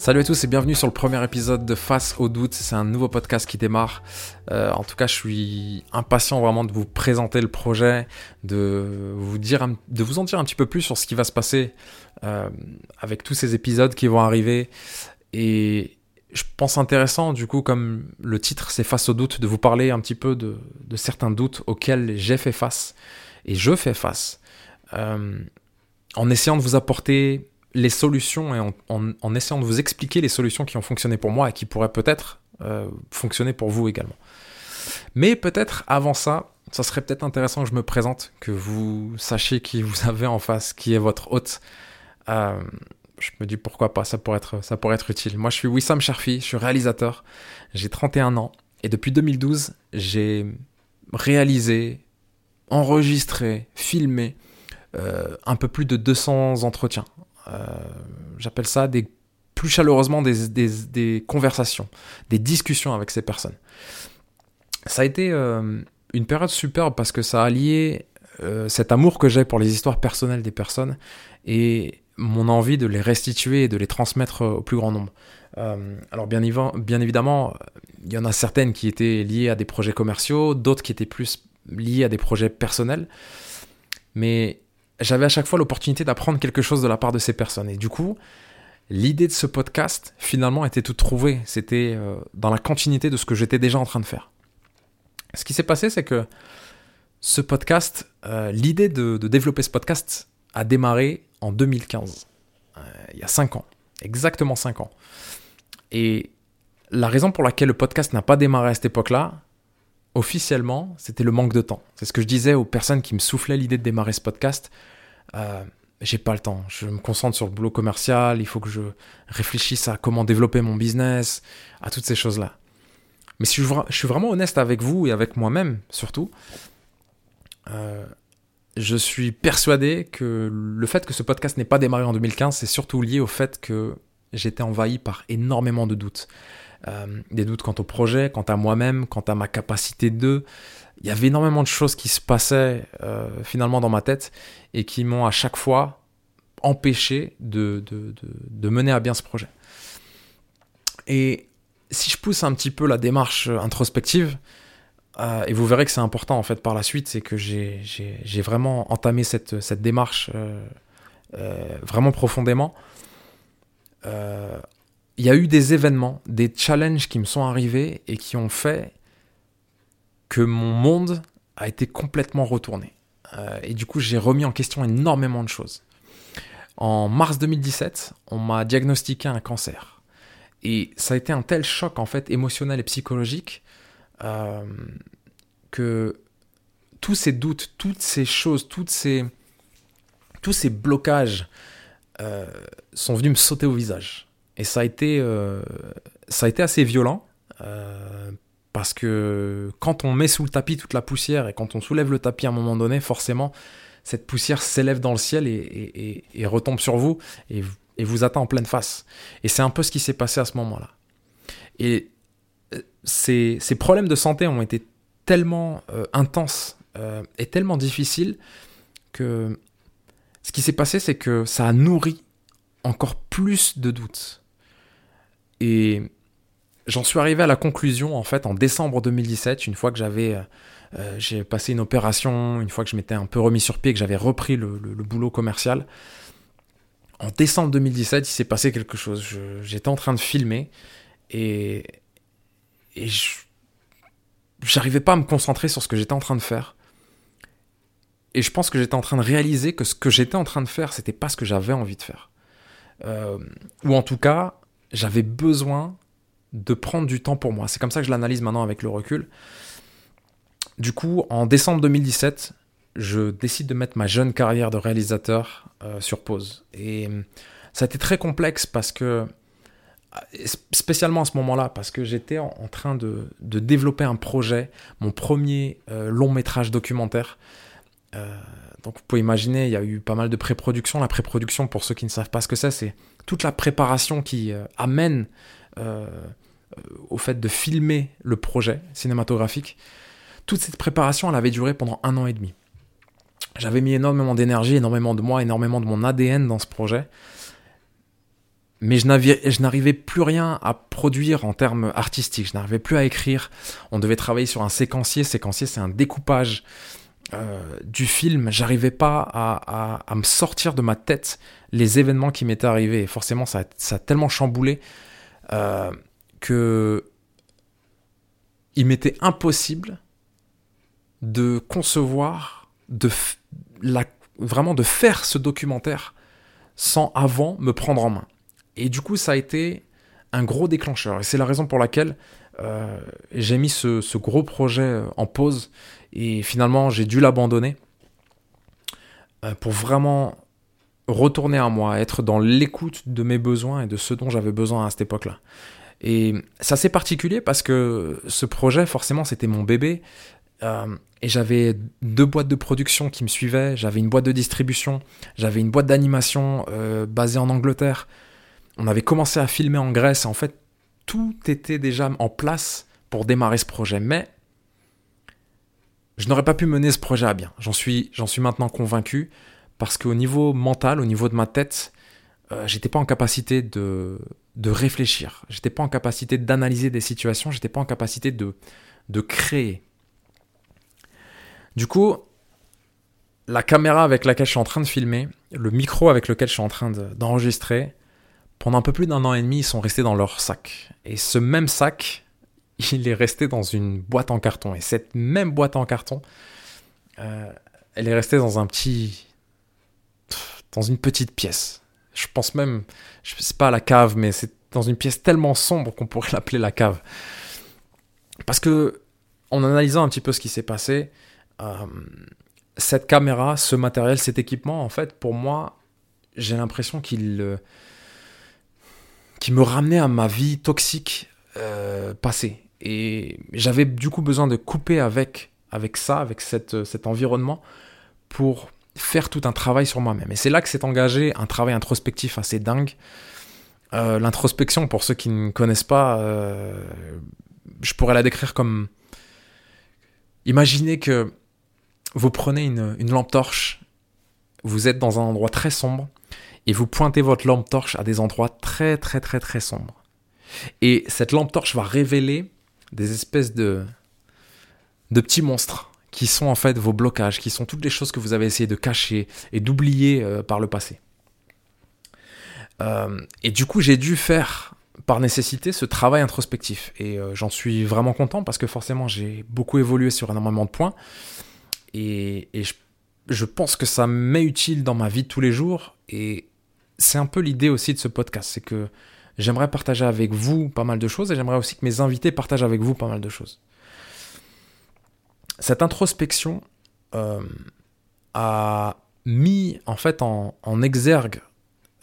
Salut à tous et bienvenue sur le premier épisode de Face au doute. C'est un nouveau podcast qui démarre. Euh, en tout cas, je suis impatient vraiment de vous présenter le projet, de vous dire, de vous en dire un petit peu plus sur ce qui va se passer euh, avec tous ces épisodes qui vont arriver. Et je pense intéressant, du coup, comme le titre c'est Face au doute, de vous parler un petit peu de, certains doutes auxquels j'ai fait face et je fais face, euh, en essayant de vous apporter les solutions et en, essayant de vous expliquer les solutions qui ont fonctionné pour moi et qui pourraient peut-être euh, fonctionner pour vous également. Mais peut-être avant ça, ça serait peut-être intéressant que je me présente, que vous sachiez qui vous avez en face, qui est votre hôte. Euh, je me dis pourquoi pas, ça pourrait être, ça pourrait être utile. Moi, je suis Wissam Sharfi, je suis réalisateur, j'ai 31 ans et depuis 2012, j'ai réalisé, enregistré, filmé euh, un peu plus de 200 entretiens j'appelle ça des, plus chaleureusement des, des, conversations, des discussions avec ces personnes. Ça a été euh, une période superbe parce que ça a lié euh, cet amour que j'ai pour les histoires personnelles des personnes et mon envie de les restituer et de les transmettre au plus grand nombre. alors bien, bien, évidemment, il y en a certaines qui étaient liées à des projets commerciaux, d'autres qui étaient plus liées à des projets personnels. Mais j'avais à chaque fois l'opportunité d'apprendre quelque chose de la part de ces personnes. Et du coup, l'idée de ce podcast, finalement, était toute trouvée. C'était euh, dans la continuité de ce que j'étais déjà en train de faire. Ce qui s'est passé, c'est que ce podcast, euh, l'idée de, développer ce podcast a démarré en 2015, euh, il y a 5 ans, exactement 5 ans. Et la raison pour laquelle le podcast n'a pas démarré à cette époque-là, officiellement, c'était le manque de temps. C'est ce que je disais aux personnes qui me soufflaient l'idée de démarrer ce podcast. Euh, j'ai pas le temps. Je me concentre sur le boulot commercial. Il faut que je réfléchisse à comment développer mon business, à toutes ces choses-là. Mais si je, suis vraiment honnête avec vous et avec moi-même, surtout, euh, je suis persuadé que le fait que ce podcast n'ait pas démarré en 2015, c'est surtout lié au fait que j'étais envahi par énormément de doutes. Euh, des doutes quant au projet, quant à moi-même, quant à ma capacité de. Il y avait énormément de choses qui se passaient euh, finalement dans ma tête et qui m'ont à chaque fois empêché de, de, mener à bien ce projet. Et si je pousse un petit peu la démarche introspective, euh, et vous verrez que c'est important en fait par la suite, c'est que j'ai vraiment entamé cette, cette démarche vraiment profondément il y a eu des événements, des challenges qui me sont arrivés et qui ont fait que mon monde a été complètement retourné. Euh, et du coup, j'ai remis en question énormément de choses. En mars 2017, on m'a diagnostiqué un cancer. Et ça a été un tel choc, en fait, émotionnel et psychologique, euh, que tous ces doutes, toutes ces choses, tous ces blocages euh, sont venus me sauter au visage. Et ça a été, euh, ça a été assez violent. Euh, parce que quand on met sous le tapis toute la poussière et quand on soulève le tapis à un moment donné, forcément, cette poussière s'élève dans le ciel et, retombe sur vous et, vous atteint en pleine face. Et c'est un peu ce qui s'est passé à ce moment-là. Et euh, ces, problèmes de santé ont été tellement intenses et tellement difficiles que ce qui s'est passé, c'est que ça a nourri encore plus de doutes. Et j'en suis arrivé à la conclusion, en fait, en décembre 2017, une fois que j'avais. Euh, euh, passé une opération, une fois que je m'étais un peu remis sur pied, que j'avais repris le, boulot commercial. En décembre 2017, il s'est passé quelque chose. J'étais en train de filmer et, et j'arrivais pas à me concentrer sur ce que j'étais en train de faire. Et je pense que j'étais en train de réaliser que ce que j'étais en train de faire, c'était pas ce que j'avais envie de faire. Euh, ou en tout cas, j'avais besoin de prendre du temps pour moi. C'est comme ça que je l'analyse maintenant avec le recul. Du coup, en décembre 2017, je décide de mettre ma jeune carrière de réalisateur euh, sur pause. Et euh, ça a été très complexe parce que, euh, spécialement à ce moment-là, parce que j'étais en, train de, développer un projet, mon premier long métrage documentaire. Donc vous pouvez imaginer, il y a eu pas mal de pré-production. La pré-production, pour ceux qui ne savent pas ce que c'est, c'est toute la préparation qui euh, amène euh, au fait de filmer le projet cinématographique, toute cette préparation, elle avait duré pendant un an et demi. J'avais mis énormément d'énergie, énormément de moi, énormément de mon ADN dans ce projet. mais je n'arrivais plus rien à produire en termes artistiques, je n'arrivais plus à écrire. On devait travailler sur un séquencier. Séquencier, c'est un découpage euh, du film. J'arrivais pas à, me sortir de ma tête les événements qui m'étaient arrivés. Et forcément, ça, a tellement chamboulé euh, que il m'était impossible de concevoir, de vraiment de faire ce documentaire sans avant me prendre en main. Et du coup, ça a été un gros déclencheur. Et c'est la raison pour laquelle j'ai mis ce, gros projet euh, en pause. Et finalement, j'ai dû l'abandonner euh, pour vraiment retourner à moi, être dans l'écoute de mes besoins et de ce dont j'avais besoin à cette époque-là. Et c'est assez particulier parce que ce projet, forcément, c'était mon bébé. et j'avais deux boîtes de production qui me suivaient. J'avais une boîte de distribution. J'avais une boîte d'animation basée en Angleterre on avait commencé à filmer en Grèce. En fait, tout était déjà en place pour démarrer ce projet. Mais je n'aurais pas pu mener ce projet à bien. J'en suis, suis maintenant convaincu parce qu'au niveau mental, au niveau de ma tête, euh, j'étais pas en capacité de, de réfléchir. J'étais pas en capacité d'analyser des situations. J'étais pas en capacité de, de créer. Du coup, la caméra avec laquelle je suis en train de filmer, le micro avec lequel je suis en train d'enregistrer, pendant un peu plus d'un an et demi, ils sont restés dans leur sac. Et ce même sac, il est resté dans une boîte en carton. Et cette même boîte en carton, euh, elle est restée dans un petit. dans une petite pièce. Je pense même. Je sais pas la cave, mais c'est dans une pièce tellement sombre qu'on pourrait l'appeler la cave. Parce que, en analysant un petit peu ce qui s'est passé, euh, cette caméra, ce matériel, cet équipement, en fait, pour moi, j'ai l'impression qu'il. Euh, qui me ramenait à ma vie toxique euh, passée. Et j'avais du coup besoin de couper avec, avec ça, avec cette, cet environnement, pour faire tout un travail sur moi-même. Et c'est là que s'est engagé un travail introspectif assez dingue. Euh, l'introspection, pour ceux qui ne connaissent pas, euh, je pourrais la décrire comme... Imaginez que vous prenez une lampe torche, vous êtes dans un endroit très sombre, et vous pointez votre lampe torche à des endroits très très très très sombres. Et cette lampe torche va révéler des espèces de, de petits monstres qui sont en fait vos blocages, qui sont toutes les choses que vous avez essayé de cacher et d'oublier euh, par le passé. Euh, et du coup, j'ai dû faire par nécessité ce travail introspectif. Et euh, j'en suis vraiment content parce que forcément, j'ai beaucoup évolué sur énormément de points. Et, et je, je, pense que ça m'est utile dans ma vie de tous les jours. Et c'est un peu l'idée aussi de ce podcast, c'est que j'aimerais partager avec vous pas mal de choses et j'aimerais aussi que mes invités partagent avec vous pas mal de choses. Cette introspection euh, a mis en fait en, exergue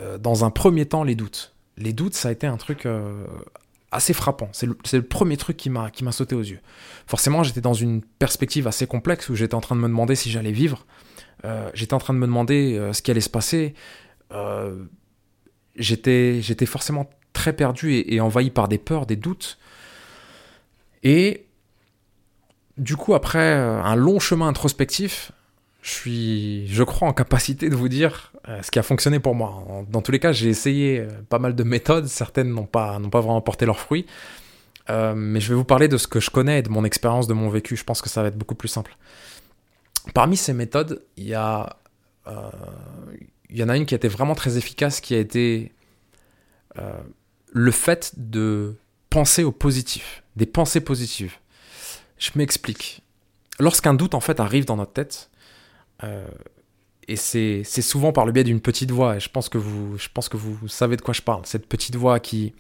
euh, dans un premier temps les doutes. Les doutes, ça a été un truc euh, assez frappant. C'est le, premier truc qui m'a sauté aux yeux. Forcément, j'étais dans une perspective assez complexe où j'étais en train de me demander si j'allais vivre. j'étais en train de me demander ce qui allait se passer. Euh, j'étais, j'étais forcément très perdu et, envahi par des peurs, des doutes. Et du coup, après euh, un long chemin introspectif, je suis, je crois, en capacité de vous dire euh, ce qui a fonctionné pour moi. Dans tous les cas, j'ai essayé pas mal de méthodes, certaines n'ont pas, n'ont pas vraiment porté leurs fruits. mais je vais vous parler de ce que je connais de mon expérience, de mon vécu. Je pense que ça va être beaucoup plus simple. Parmi ces méthodes, il y a, il y en a une qui a été vraiment très efficace, qui a été euh, le fait de penser au positif, des pensées positives. Je m'explique. Lorsqu'un doute en fait arrive dans notre tête, euh, et c'est souvent par le biais d'une petite voix, et je pense, que vous, je pense que vous savez de quoi je parle, cette petite voix qui,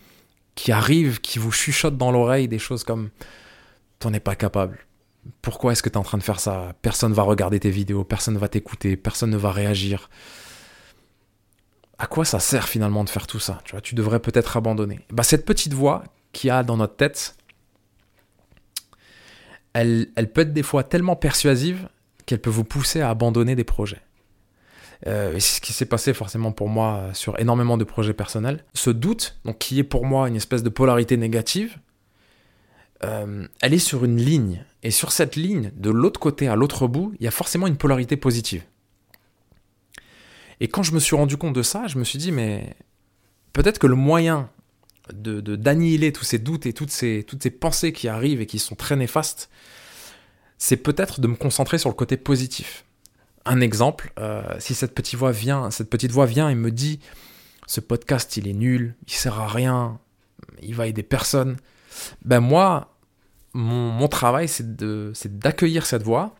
qui arrive, qui vous chuchote dans l'oreille des choses comme « t'en es pas capable, pourquoi est-ce que tu es en train de faire ça? Personne va regarder tes vidéos, personne va t'écouter, personne ne va réagir à quoi ça sert finalement de faire tout ça Tu vois, tu devrais peut-être abandonner. Bah, cette petite voix qu'il y a dans notre tête, elle, elle, peut être des fois tellement persuasive qu'elle peut vous pousser à abandonner des projets. Euh, et c'est ce qui s'est passé forcément pour moi sur énormément de projets personnels. Ce doute, donc qui est pour moi une espèce de polarité négative, euh, elle est sur une ligne. Et sur cette ligne, de l'autre côté à l'autre bout, il y a forcément une polarité positive. Et quand je me suis rendu compte de ça, je me suis dit, mais peut-être que le moyen de d'annihiler tous ces doutes et toutes ces, toutes ces pensées qui arrivent et qui sont très néfastes, c'est peut-être de me concentrer sur le côté positif. Un exemple, euh, si cette petite voix vient, cette petite voix vient et me dit ce podcast il est nul, il sert à rien, il va aider personne, ben moi, mon, mon travail c'est d'accueillir cette voix,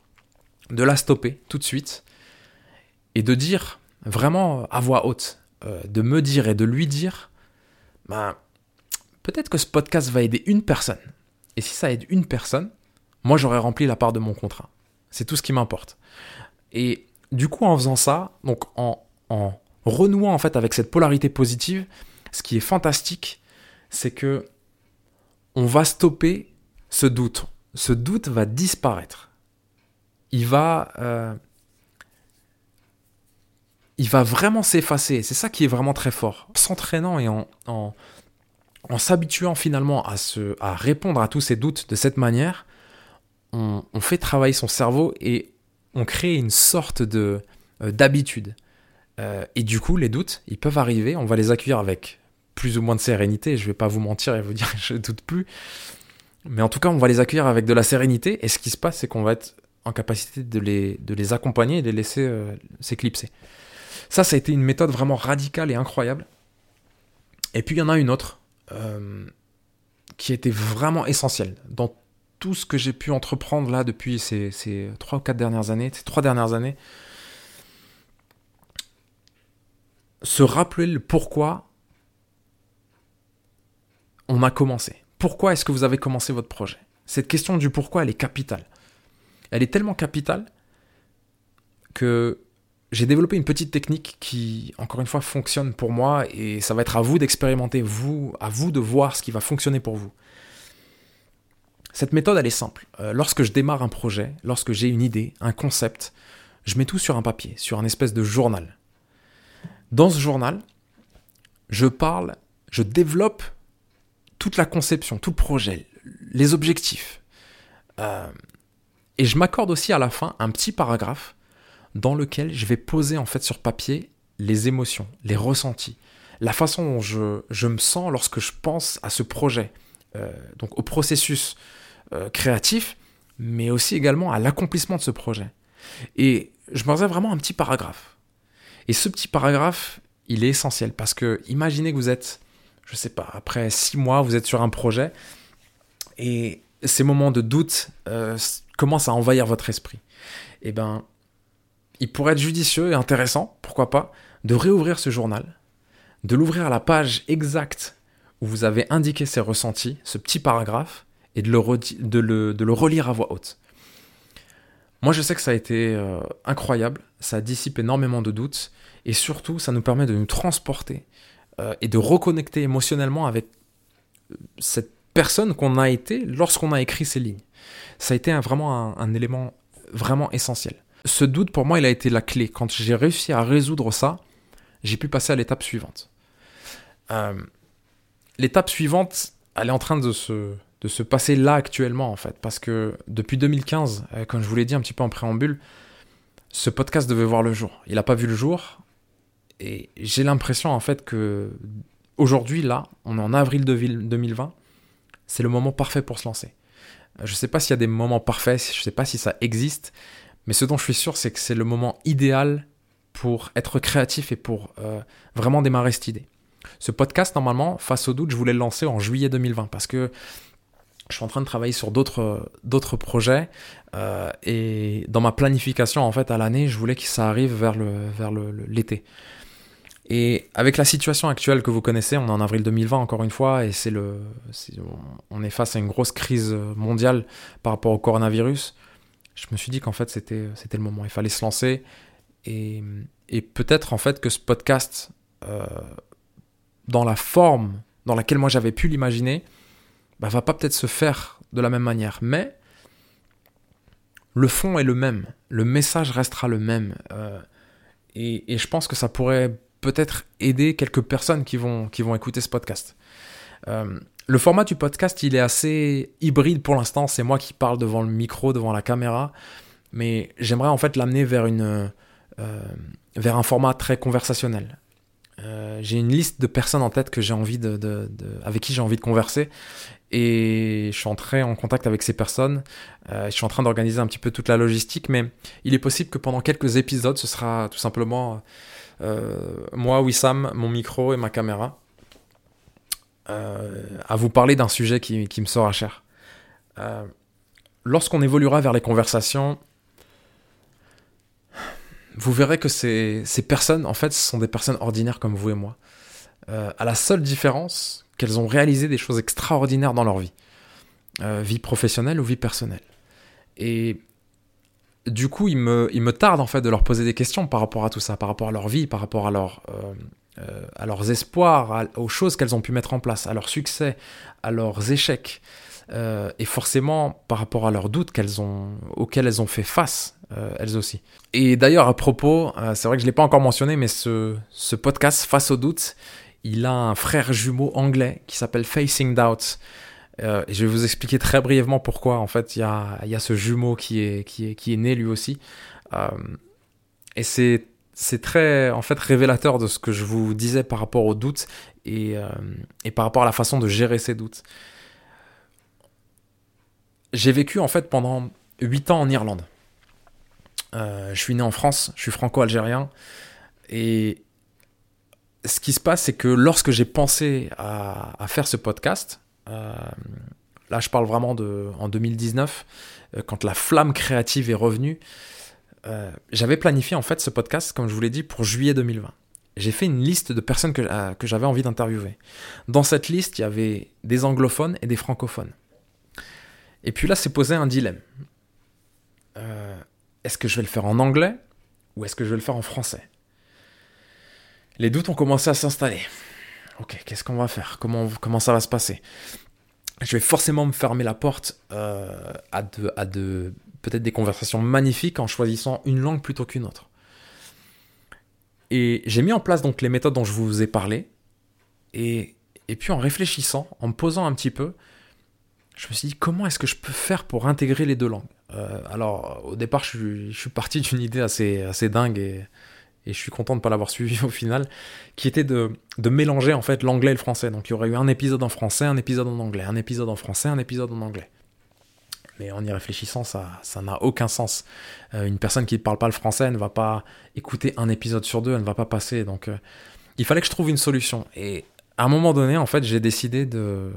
de la stopper tout de suite et de dire vraiment à voix haute, euh, de me dire et de lui dire, ben peut-être que ce podcast va aider une personne. Et si ça aide une personne, moi j'aurais rempli la part de mon contrat. C'est tout ce qui m'importe. Et du coup, en faisant ça, donc en, en renouant en fait avec cette polarité positive, ce qui est fantastique, c'est que on va stopper ce doute. Ce doute va disparaître. Il va, euh, il va vraiment s'effacer. C'est ça qui est vraiment très fort. S'entraînant et en, s'habituant finalement à, répondre à tous ces doutes de cette manière, on, fait travailler son cerveau et on crée une sorte de euh, d'habitude. Euh, et du coup, les doutes, ils peuvent arriver, on va les accueillir avec plus ou moins de sérénité. Je ne vais pas vous mentir et vous dire que je ne doute plus. Mais en tout cas, on va les accueillir avec de la sérénité. Et ce qui se passe, c'est qu'on va être en capacité de les, de les accompagner et de les laisser euh, s'éclipser. Ça, ça a été une méthode vraiment radicale et incroyable. Et puis, il y en a une autre euh, qui était vraiment essentiel dans tout ce que j'ai pu entreprendre là depuis ces, ces trois ou quatre dernières années, ces dernières années. Se rappeler le pourquoi on a commencé. Pourquoi est-ce que vous avez commencé votre projet? Cette question du pourquoi, elle est capitale. Elle est tellement capitale que j'ai développé une petite technique qui, encore une fois, fonctionne pour moi et ça va être à vous d'expérimenter, vous, à vous de voir ce qui va fonctionner pour vous. Cette méthode, elle est simple. Euh, lorsque je démarre un projet, lorsque j'ai une idée, un concept, je mets tout sur un papier, sur un espèce de journal. Dans ce journal, je parle, je développe toute la conception, tout le projet, les objectifs. Euh, et je m'accorde aussi à la fin un petit paragraphe dans lequel je vais poser en fait sur papier les émotions, les ressentis, la façon dont je, me sens lorsque je pense à ce projet, euh, donc au processus euh, créatif, mais aussi également à l'accomplissement de ce projet. Et je me réserve vraiment un petit paragraphe. Et ce petit paragraphe, il est essentiel parce que imaginez que vous êtes, je sais pas, après six mois, vous êtes sur un projet et ces moments de doute euh, commencent à envahir votre esprit. Et eh ben, il pourrait être judicieux et intéressant, pourquoi pas, de réouvrir ce journal, de l'ouvrir à la page exacte où vous avez indiqué ces ressentis, ce petit paragraphe, et de le, relire à voix haute. Moi, je sais que ça a été euh, incroyable, ça dissipe énormément de doutes, et surtout, ça nous permet de nous transporter euh, et de reconnecter émotionnellement avec euh, cette personne qu'on a été lorsqu'on a écrit ces lignes. Ça a été vraiment un élément vraiment essentiel ce doute, pour moi, il a été la clé. Quand j'ai réussi à résoudre ça, j'ai pu passer à l'étape suivante. Euh, l'étape suivante, elle est en train de se, de se passer là actuellement, en fait. Parce que depuis 2015, euh, comme je vous l'ai dit un petit peu en préambule, ce podcast devait voir le jour. Il n'a pas vu le jour. Et j'ai l'impression, en fait, que aujourd'hui, là, on est en avril 2020, c'est le moment parfait pour se lancer. Je ne sais pas s'il y a des moments parfaits, je ne sais pas si ça existe, mais ce dont je suis sûr, c'est que c'est le moment idéal pour être créatif et pour euh, vraiment démarrer cette idée. Ce podcast, normalement, face au doute, je voulais le lancer en juillet 2020 parce que je suis en train de travailler sur d'autres d'autres projets euh, et dans ma planification en fait à l'année, je voulais que ça arrive vers le vers l'été. et avec la situation actuelle que vous connaissez, on est en avril 2020 encore une fois et c'est le on est face à une grosse crise mondiale par rapport au coronavirus je me suis dit qu'en fait c'était le moment, il fallait se lancer. Et, peut-être en fait que ce podcast euh, dans la forme dans laquelle moi j'avais pu l'imaginer bah, va pas peut-être se faire de la même manière, mais le fond est le même, le message restera le même. Euh, et, je pense que ça pourrait peut-être aider quelques personnes qui vont qui vont écouter ce podcast. Euh, le format du podcast, il est assez hybride pour l'instant. C'est moi qui parle devant le micro, devant la caméra. Mais j'aimerais en fait l'amener vers, euh, un format très conversationnel. Euh, j'ai une liste de personnes en tête avec qui j'ai envie de converser et je suis entré en contact avec ces personnes. Euh, je suis en train d'organiser un petit peu toute la logistique, mais il est possible que pendant quelques épisodes, ce sera tout simplement moi, Wissam, mon micro et ma caméra, à vous parler d'un sujet qui, qui, me sera cher. Euh, lorsqu'on évoluera vers les conversations, vous verrez que ces, personnes, en fait, ce sont des personnes ordinaires comme vous et moi. Euh, à la seule différence qu'elles ont réalisé des choses extraordinaires dans leur vie. Euh, vie professionnelle ou vie personnelle. Et du coup, il me, tarde en fait de leur poser des questions par rapport à tout ça, par rapport à leur vie, par rapport à, leur, euh, euh à leurs espoirs, aux choses qu'elles ont pu mettre en place, à leurs succès, à leurs échecs, euh, et forcément par rapport à leurs doutes qu'elles ont, auxquels elles ont fait face, euh, elles aussi. Et d'ailleurs, à propos, c'est vrai que je ne l'ai pas encore mentionné, mais ce, ce podcast, Face aux doutes, il a un frère jumeau anglais qui s'appelle Facing Doubt. Euh, je vais vous expliquer très brièvement pourquoi. En fait, il y a, y a, ce jumeau qui est, qui est, qui est né lui aussi. Euh, et c'est, c'est très en fait révélateur de ce que je vous disais par rapport aux doutes et, euh, et par rapport à la façon de gérer ces doutes. J'ai vécu en fait pendant 8 ans en Irlande. je suis né en France, je suis franco-algérien. Et ce qui se passe, c'est que lorsque j'ai pensé à, faire ce podcast, euh, là, je parle vraiment de en 2019, euh, quand la flamme créative est revenue. Euh, j'avais planifié en fait ce podcast, comme je vous l'ai dit, pour juillet 2020. J'ai fait une liste de personnes que, que j'avais envie d'interviewer. Dans cette liste, il y avait des anglophones et des francophones. Et puis là, c'est posé un dilemme. est-ce que je vais le faire en anglais ou est-ce que je vais le faire en français? Les doutes ont commencé à s'installer ok, qu'est-ce qu'on va faire? Comment, comment ça va se passer? Je vais forcément me fermer la porte euh, à, de, à de peut-être des conversations magnifiques en choisissant une langue plutôt qu'une autre. Et j'ai mis en place donc les méthodes dont je vous ai parlé. Et, puis en réfléchissant, en me posant un petit peu, je me suis dit comment est-ce que je peux faire pour intégrer les deux langues? Euh, Alors au départ, je suis, parti d'une idée assez, assez dingue et et je suis content de ne pas l'avoir suivi au final, qui était de, de mélanger en fait l'anglais et le français. Donc il y aurait eu un épisode en français, un épisode en anglais, un épisode en français, un épisode en anglais. Mais en y réfléchissant, ça n'a aucun sens. Euh, une personne qui ne parle pas le français ne va pas écouter un épisode sur deux, elle ne va pas passer. Donc euh, il fallait que je trouve une solution. Et à un moment donné, en fait, j'ai décidé de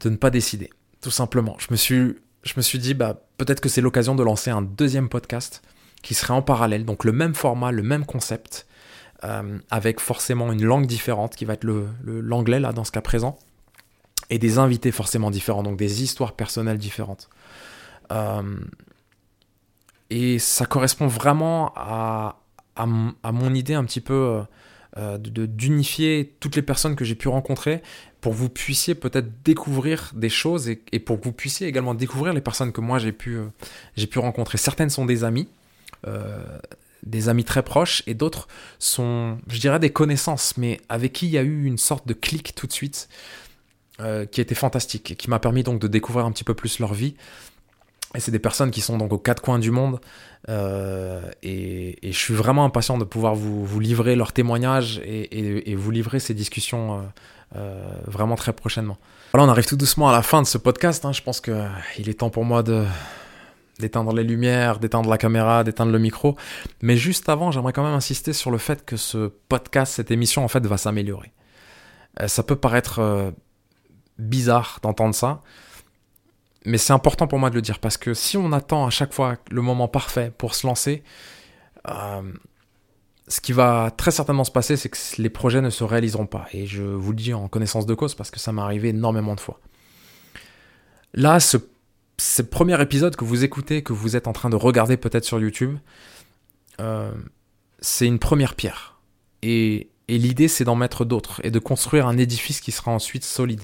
de ne pas décider, tout simplement. Je me suis je me suis dit bah peut-être que c'est l'occasion de lancer un deuxième podcast qui serait en parallèle, donc le même format, le même concept, euh, avec forcément une langue différente, qui va être l'anglais le, là dans ce cas présent, et des invités forcément différents, donc des histoires personnelles différentes. Euh, et ça correspond vraiment à, à, mon idée un petit peu euh, d'unifier toutes les personnes que j'ai pu rencontrer pour que vous puissiez peut-être découvrir des choses et, pour que vous puissiez également découvrir les personnes que moi j'ai pu, j'ai pu rencontrer. Certaines sont des amis, euh, des amis très proches et d'autres sont, je dirais, des connaissances, mais avec qui il y a eu une sorte de clic tout de suite euh, qui était fantastique et qui m'a permis donc de découvrir un petit peu plus leur vie. Et c'est des personnes qui sont donc aux quatre coins du monde euh, et, je suis vraiment impatient de pouvoir vous, livrer leurs témoignages et, vous livrer ces discussions euh, euh, vraiment très prochainement. Voilà, on arrive tout doucement à la fin de ce podcast. Hein. Je pense qu'il est temps pour moi de, d'éteindre les lumières, d'éteindre la caméra, d'éteindre le micro. Mais juste avant, j'aimerais quand même insister sur le fait que ce podcast, cette émission, en fait, va s'améliorer. Ça peut paraître bizarre d'entendre ça, mais c'est important pour moi de le dire parce que si on attend à chaque fois le moment parfait pour se lancer, euh, ce qui va très certainement se passer, c'est que les projets ne se réaliseront pas. Et je vous le dis en connaissance de cause parce que ça m'est arrivé énormément de fois. Là, ce premier épisode que vous écoutez, que vous êtes en train de regarder peut-être sur YouTube, euh, c'est une première pierre. Et l'idée, c'est d'en mettre d'autres et de construire un édifice qui sera ensuite solide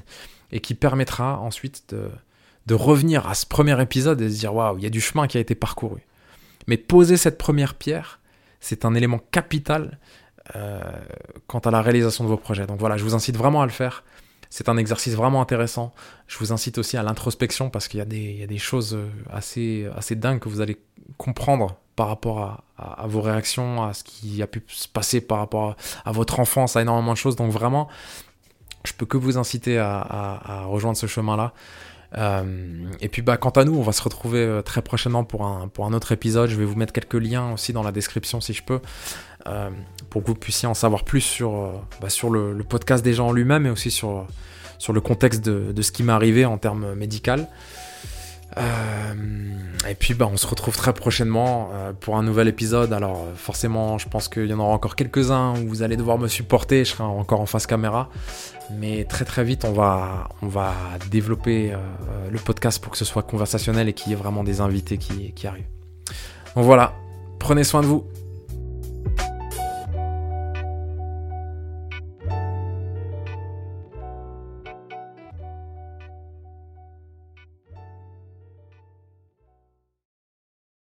et qui permettra ensuite de, de revenir à ce premier épisode et se dire waouh, il y a du chemin qui a été parcouru. Mais poser cette première pierre, c'est un élément capital euh, quant à la réalisation de vos projets. Donc voilà, je vous incite vraiment à le faire. C'est un exercice vraiment intéressant. Je vous incite aussi à l'introspection parce qu'il y, a des choses euh, assez dingues que vous allez comprendre par rapport à, vos réactions, à ce qui a pu se passer par rapport à, votre enfance, à énormément de choses. Donc vraiment, je peux que vous inciter à, rejoindre ce chemin-là. Euh, et puis bah, quant à nous, on va se retrouver euh, très prochainement pour un, pour un autre épisode. Je vais vous mettre quelques liens aussi dans la description si je peux, euh, pour que vous puissiez en savoir plus sur, bah, sur le, podcast des gens en lui-même et aussi sur, sur le contexte de, de ce qui m'est arrivé en termes médicaux. Et puis bah, on se retrouve très prochainement pour un nouvel épisode. Alors forcément, je pense qu'il y en aura encore quelques-uns où vous allez devoir me supporter. Je serai encore en face caméra. Mais très très vite, on va, développer euh, le podcast pour que ce soit conversationnel et qu'il y ait vraiment des invités qui, qui arrivent. Donc voilà, prenez soin de vous.